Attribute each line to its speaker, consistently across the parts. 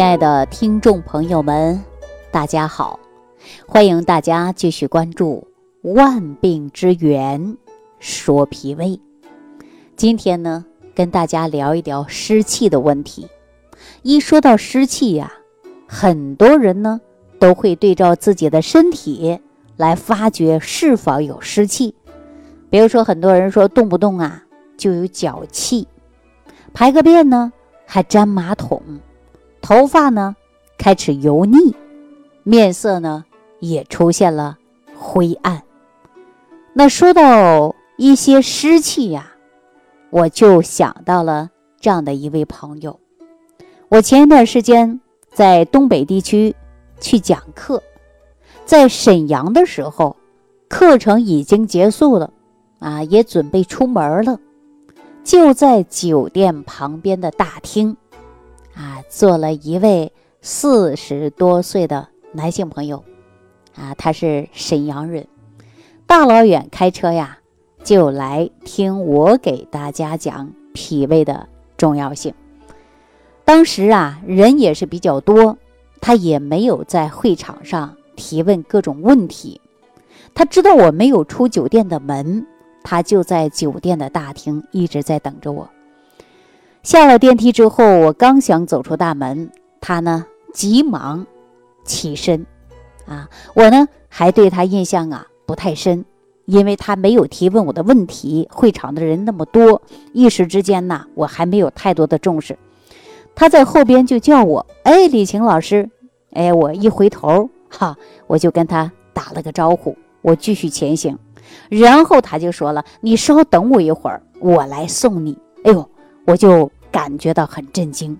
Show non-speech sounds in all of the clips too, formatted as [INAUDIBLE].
Speaker 1: 亲爱的听众朋友们，大家好！欢迎大家继续关注《万病之源说脾胃》。今天呢，跟大家聊一聊湿气的问题。一说到湿气呀，很多人呢都会对照自己的身体来发觉是否有湿气。比如说，很多人说动不动啊就有脚气，排个便呢还粘马桶。头发呢开始油腻，面色呢也出现了灰暗。那说到一些湿气呀，我就想到了这样的一位朋友。我前一段时间在东北地区去讲课，在沈阳的时候，课程已经结束了，啊，也准备出门了，就在酒店旁边的大厅。啊，做了一位四十多岁的男性朋友，啊，他是沈阳人，大老远开车呀，就来听我给大家讲脾胃的重要性。当时啊，人也是比较多，他也没有在会场上提问各种问题。他知道我没有出酒店的门，他就在酒店的大厅一直在等着我。下了电梯之后，我刚想走出大门，他呢急忙起身，啊，我呢还对他印象啊不太深，因为他没有提问我的问题。会场的人那么多，一时之间呢，我还没有太多的重视。他在后边就叫我，哎，李晴老师，哎，我一回头，哈，我就跟他打了个招呼，我继续前行。然后他就说了：“你稍等我一会儿，我来送你。”哎呦。我就感觉到很震惊，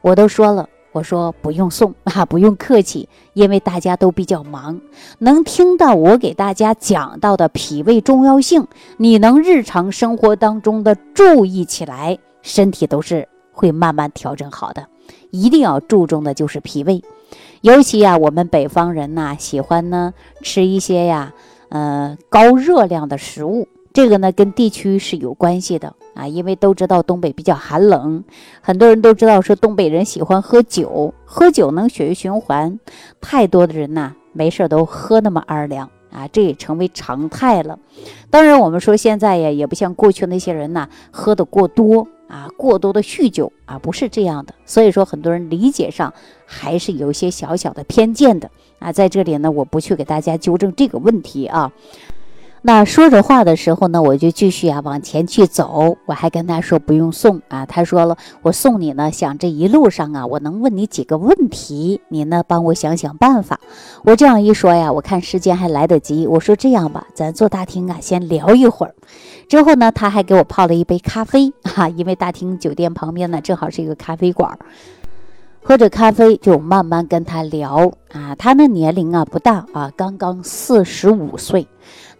Speaker 1: 我都说了，我说不用送 [LAUGHS] 啊，不用客气，因为大家都比较忙，能听到我给大家讲到的脾胃重要性，你能日常生活当中的注意起来，身体都是会慢慢调整好的。一定要注重的就是脾胃，尤其呀，我们北方人呐，喜欢呢吃一些呀，呃，高热量的食物。这个呢，跟地区是有关系的啊，因为都知道东北比较寒冷，很多人都知道说东北人喜欢喝酒，喝酒能血液循环，太多的人呐，没事儿都喝那么二两啊，这也成为常态了。当然，我们说现在呀，也不像过去那些人呐，喝的过多啊，过多的酗酒啊，不是这样的。所以说，很多人理解上还是有一些小小的偏见的啊，在这里呢，我不去给大家纠正这个问题啊。那说着话的时候呢，我就继续啊往前去走。我还跟他说不用送啊，他说了我送你呢，想这一路上啊，我能问你几个问题，你呢帮我想想办法。我这样一说呀，我看时间还来得及，我说这样吧，咱坐大厅啊先聊一会儿。之后呢，他还给我泡了一杯咖啡哈，因为大厅酒店旁边呢正好是一个咖啡馆。喝着咖啡就慢慢跟他聊。啊，他那年龄啊不大啊，刚刚四十五岁，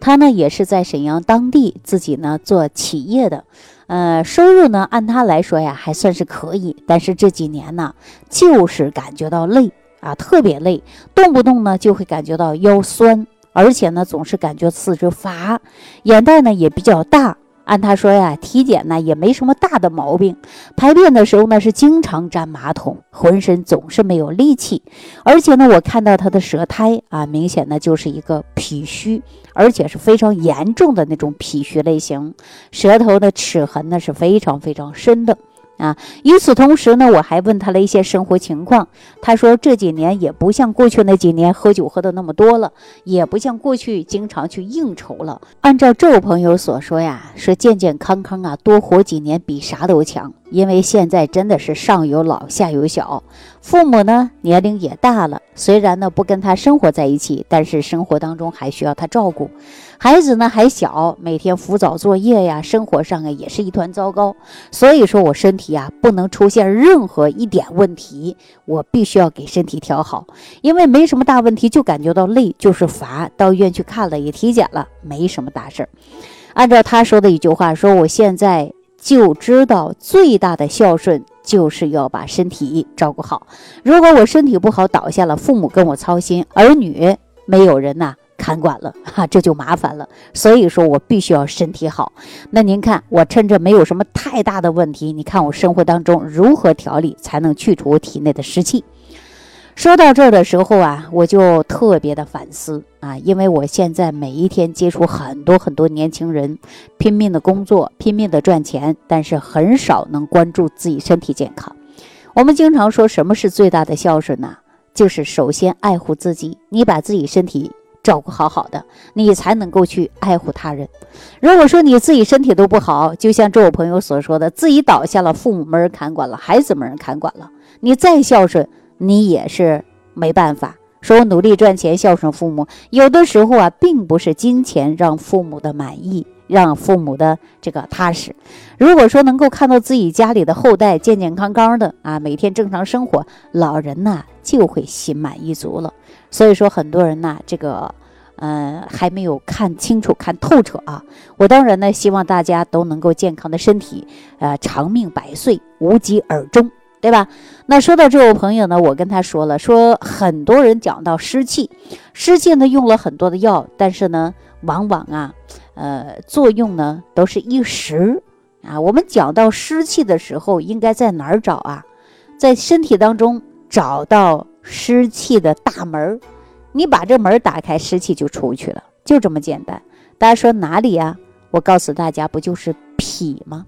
Speaker 1: 他呢也是在沈阳当地自己呢做企业的，呃，收入呢按他来说呀还算是可以，但是这几年呢就是感觉到累啊，特别累，动不动呢就会感觉到腰酸，而且呢总是感觉四肢乏，眼袋呢也比较大。按他说呀，体检呢也没什么大的毛病，排便的时候呢是经常粘马桶，浑身总是没有力气，而且呢我看到他的舌苔啊，明显呢就是一个脾虚，而且是非常严重的那种脾虚类型，舌头的齿痕呢是非常非常深的。啊，与此同时呢，我还问他了一些生活情况。他说这几年也不像过去那几年喝酒喝的那么多了，也不像过去经常去应酬了。按照这位朋友所说呀，说健健康康啊，多活几年比啥都强。因为现在真的是上有老下有小，父母呢年龄也大了，虽然呢不跟他生活在一起，但是生活当中还需要他照顾。孩子呢还小，每天辅导作业呀，生活上啊也是一团糟糕。所以说我身体啊不能出现任何一点问题，我必须要给身体调好。因为没什么大问题，就感觉到累，就是乏。到医院去看了，也体检了，没什么大事儿。按照他说的一句话说，我现在。就知道最大的孝顺就是要把身体照顾好。如果我身体不好倒下了，父母跟我操心，儿女没有人呐看管了，[LAUGHS] 哈，这就麻烦了。所以说我必须要身体好。那您看，我趁着没有什么太大的问题，你看我生活当中如何调理才能去除体内的湿气？说到这儿的时候啊，我就特别的反思啊，因为我现在每一天接触很多很多年轻人，拼命的工作，拼命的赚钱，但是很少能关注自己身体健康。我们经常说什么是最大的孝顺呢？就是首先爱护自己，你把自己身体照顾好好的，你才能够去爱护他人。如果说你自己身体都不好，就像这位朋友所说的，自己倒下了，父母没人看管了，孩子没人看管了，你再孝顺。你也是没办法说，我努力赚钱孝顺父母，有的时候啊，并不是金钱让父母的满意，让父母的这个踏实。如果说能够看到自己家里的后代健健康康的啊，每天正常生活，老人呐就会心满意足了。所以说，很多人呐，这个嗯还没有看清楚、看透彻啊。我当然呢，希望大家都能够健康的身体，呃，长命百岁，无疾而终。对吧？那说到这位朋友呢，我跟他说了，说很多人讲到湿气，湿气呢用了很多的药，但是呢，往往啊，呃，作用呢都是一时啊。我们讲到湿气的时候，应该在哪儿找啊？在身体当中找到湿气的大门你把这门打开，湿气就出去了，就这么简单。大家说哪里呀？我告诉大家，不就是脾吗？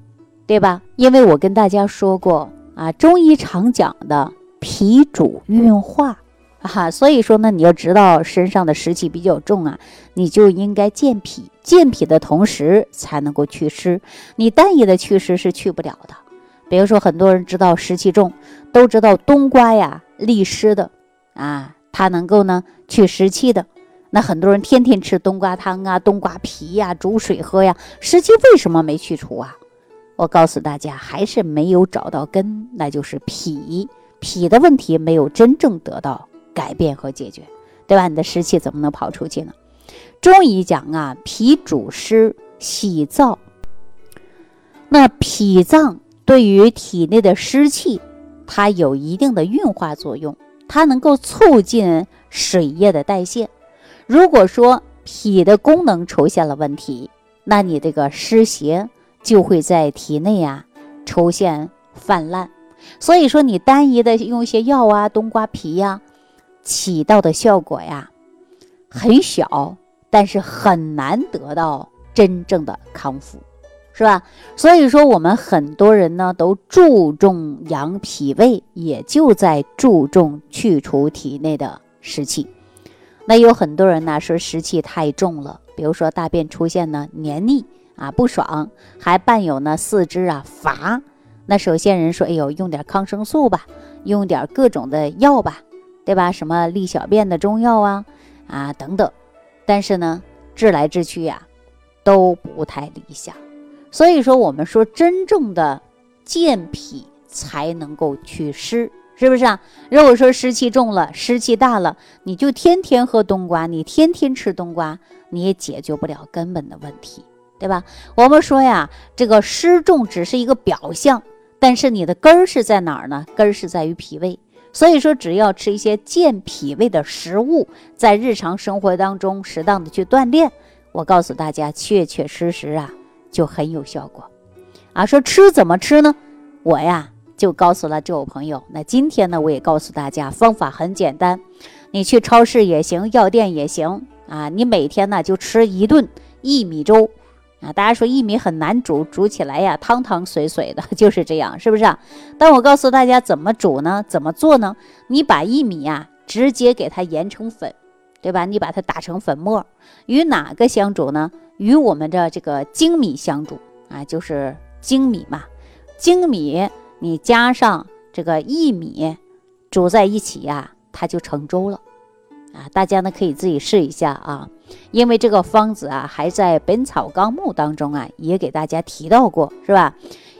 Speaker 1: 对吧？因为我跟大家说过。啊，中医常讲的脾主运化，哈，所以说呢，你要知道身上的湿气比较重啊，你就应该健脾，健脾的同时才能够祛湿，你单一的祛湿是去不了的。比如说，很多人知道湿气重，都知道冬瓜呀利湿的，啊，它能够呢去湿气的。那很多人天天吃冬瓜汤啊、冬瓜皮呀、煮水喝呀，湿气为什么没去除啊？我告诉大家，还是没有找到根，那就是脾，脾的问题没有真正得到改变和解决，对吧？你的湿气怎么能跑出去呢？中医讲啊，脾主湿，喜燥。那脾脏对于体内的湿气，它有一定的运化作用，它能够促进水液的代谢。如果说脾的功能出现了问题，那你这个湿邪。就会在体内啊出现泛滥，所以说你单一的用一些药啊，冬瓜皮呀，起到的效果呀很小，但是很难得到真正的康复，是吧？所以说我们很多人呢都注重养脾胃，也就在注重去除体内的湿气。那有很多人呢说湿气太重了，比如说大便出现呢黏腻。啊，不爽，还伴有呢四肢啊乏。那首先人说，哎呦，用点抗生素吧，用点各种的药吧，对吧？什么利小便的中药啊，啊等等。但是呢，治来治去呀，都不太理想。所以说，我们说真正的健脾才能够祛湿，是不是啊？如果说湿气重了，湿气大了，你就天天喝冬瓜，你天天吃冬瓜，你也解决不了根本的问题。对吧？我们说呀，这个湿重只是一个表象，但是你的根儿是在哪儿呢？根儿是在于脾胃。所以说，只要吃一些健脾胃的食物，在日常生活当中适当的去锻炼，我告诉大家，确确实实啊，就很有效果。啊，说吃怎么吃呢？我呀就告诉了这位朋友。那今天呢，我也告诉大家，方法很简单，你去超市也行，药店也行啊。你每天呢就吃一顿薏米粥。啊，大家说薏米很难煮，煮起来呀汤汤水水的，[LAUGHS] 就是这样，是不是啊？但我告诉大家怎么煮呢？怎么做呢？你把薏米呀直接给它研成粉，对吧？你把它打成粉末，与哪个相煮呢？与我们的这个精米相煮啊，就是精米嘛。精米你加上这个薏米煮在一起呀，它就成粥了。啊，大家呢可以自己试一下啊，因为这个方子啊还在《本草纲目》当中啊也给大家提到过，是吧？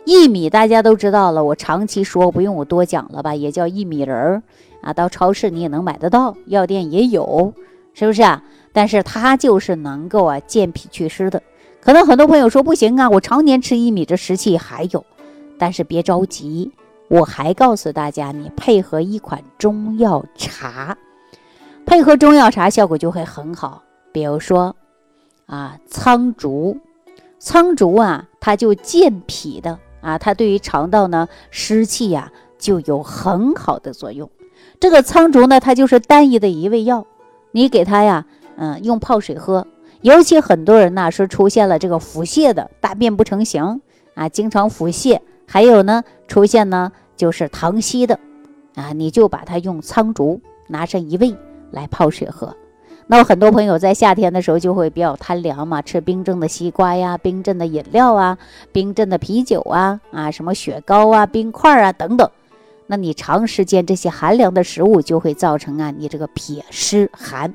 Speaker 1: 薏米大家都知道了，我长期说不用我多讲了吧，也叫薏米仁儿啊，到超市你也能买得到，药店也有，是不是啊？但是它就是能够啊健脾祛湿的。可能很多朋友说不行啊，我常年吃薏米，这湿气还有。但是别着急，我还告诉大家，你配合一款中药茶。配合中药茶效果就会很好，比如说，啊，苍竹，苍竹啊，它就健脾的啊，它对于肠道呢湿气呀就有很好的作用。这个苍竹呢，它就是单一的一味药，你给它呀，嗯，用泡水喝。尤其很多人呢是出现了这个腹泻的，大便不成形啊，经常腹泻，还有呢出现呢就是溏稀的，啊，你就把它用苍竹拿上一味来泡水喝。那很多朋友在夏天的时候就会比较贪凉嘛，吃冰镇的西瓜呀、冰镇的饮料啊、冰镇的啤酒啊、啊什么雪糕啊、冰块啊等等。那你长时间这些寒凉的食物就会造成啊，你这个脾湿寒，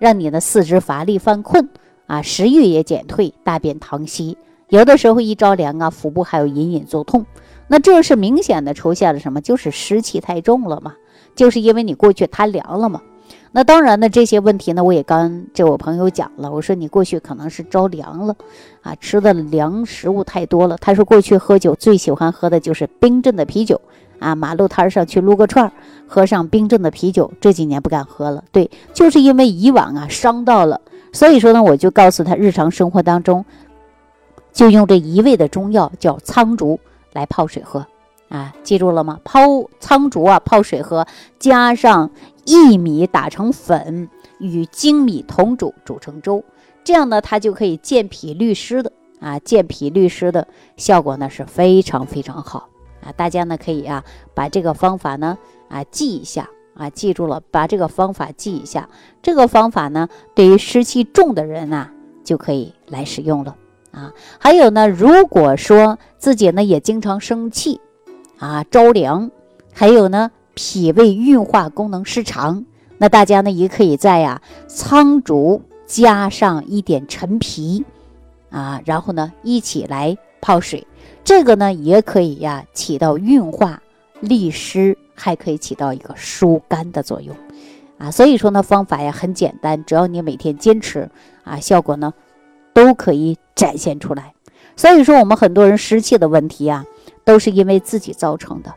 Speaker 1: 让你的四肢乏力犯困啊，食欲也减退，大便溏稀，有的时候一着凉啊，腹部还有隐隐作痛。那这是明显的出现了什么？就是湿气太重了嘛，就是因为你过去贪凉了嘛。那当然呢，这些问题呢，我也跟这我朋友讲了。我说你过去可能是着凉了，啊，吃的凉食物太多了。他说过去喝酒最喜欢喝的就是冰镇的啤酒，啊，马路摊上去撸个串儿，喝上冰镇的啤酒。这几年不敢喝了，对，就是因为以往啊伤到了。所以说呢，我就告诉他，日常生活当中就用这一味的中药叫苍竹来泡水喝，啊，记住了吗？泡苍竹啊，泡水喝，加上。薏米打成粉，与精米同煮，煮成粥，这样呢，它就可以健脾祛湿的啊，健脾祛湿的效果呢是非常非常好啊。大家呢可以啊把这个方法呢啊记一下啊，记住了，把这个方法记一下。这个方法呢，对于湿气重的人呐，就可以来使用了啊。还有呢，如果说自己呢也经常生气啊、着凉，还有呢。脾胃运化功能失常，那大家呢也可以在呀苍竹加上一点陈皮，啊，然后呢一起来泡水，这个呢也可以呀起到运化利湿，还可以起到一个疏肝的作用，啊，所以说呢方法呀很简单，只要你每天坚持啊，效果呢都可以展现出来。所以说我们很多人湿气的问题啊，都是因为自己造成的。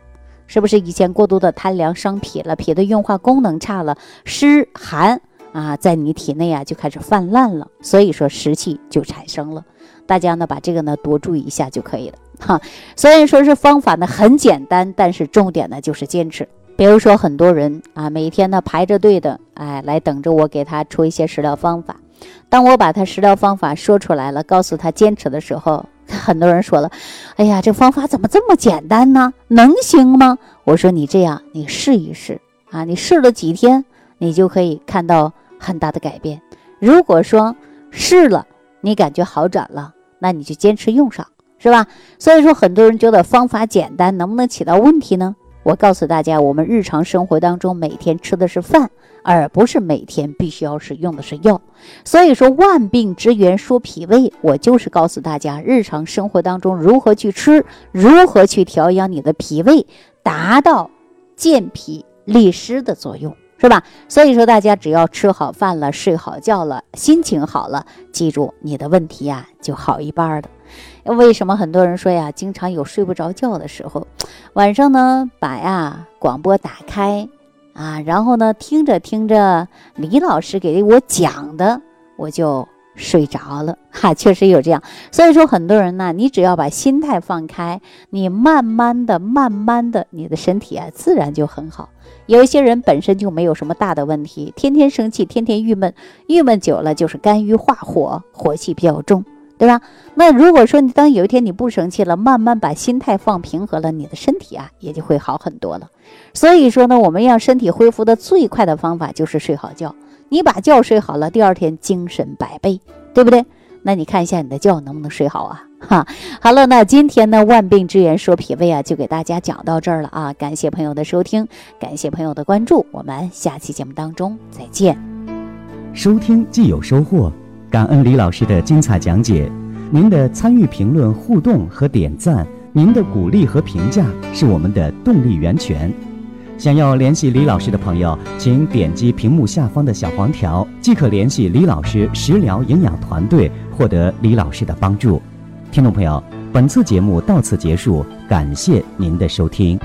Speaker 1: 是不是以前过度的贪凉伤脾了，脾的运化功能差了，湿寒啊，在你体内啊就开始泛滥了，所以说湿气就产生了。大家呢把这个呢多注意一下就可以了 [LAUGHS] 哈。虽然说是方法呢很简单，但是重点呢就是坚持。比如说很多人啊每天呢排着队的哎来等着我给他出一些食疗方法，当我把他食疗方法说出来了，告诉他坚持的时候。[LAUGHS] 很多人说了，哎呀，这方法怎么这么简单呢？能行吗？我说你这样，你试一试啊，你试了几天，你就可以看到很大的改变。如果说试了，你感觉好转了，那你就坚持用上，是吧？所以说，很多人觉得方法简单，能不能起到问题呢？我告诉大家，我们日常生活当中每天吃的是饭。而不是每天必须要使用的是药，所以说万病之源说脾胃，我就是告诉大家日常生活当中如何去吃，如何去调养你的脾胃，达到健脾利湿的作用，是吧？所以说大家只要吃好饭了，睡好觉了，心情好了，记住你的问题呀就好一半了。为什么很多人说呀，经常有睡不着觉的时候，晚上呢把呀广播打开。啊，然后呢，听着听着李老师给我讲的，我就睡着了哈，确实有这样。所以说，很多人呢，你只要把心态放开，你慢慢的、慢慢的，你的身体啊，自然就很好。有一些人本身就没有什么大的问题，天天生气，天天郁闷，郁闷久了就是肝郁化火，火气比较重。对吧？那如果说你当有一天你不生气了，慢慢把心态放平和了，你的身体啊也就会好很多了。所以说呢，我们让身体恢复的最快的方法就是睡好觉。你把觉睡好了，第二天精神百倍，对不对？那你看一下你的觉能不能睡好啊？[LAUGHS] 哈，好了，那今天呢，万病之源说脾胃啊，就给大家讲到这儿了啊。感谢朋友的收听，感谢朋友的关注，我们下期节目当中再见。
Speaker 2: 收听既有收获。感恩李老师的精彩讲解，您的参与、评论、互动和点赞，您的鼓励和评价是我们的动力源泉。想要联系李老师的朋友，请点击屏幕下方的小黄条，即可联系李老师食疗营养团队，获得李老师的帮助。听众朋友，本次节目到此结束，感谢您的收听。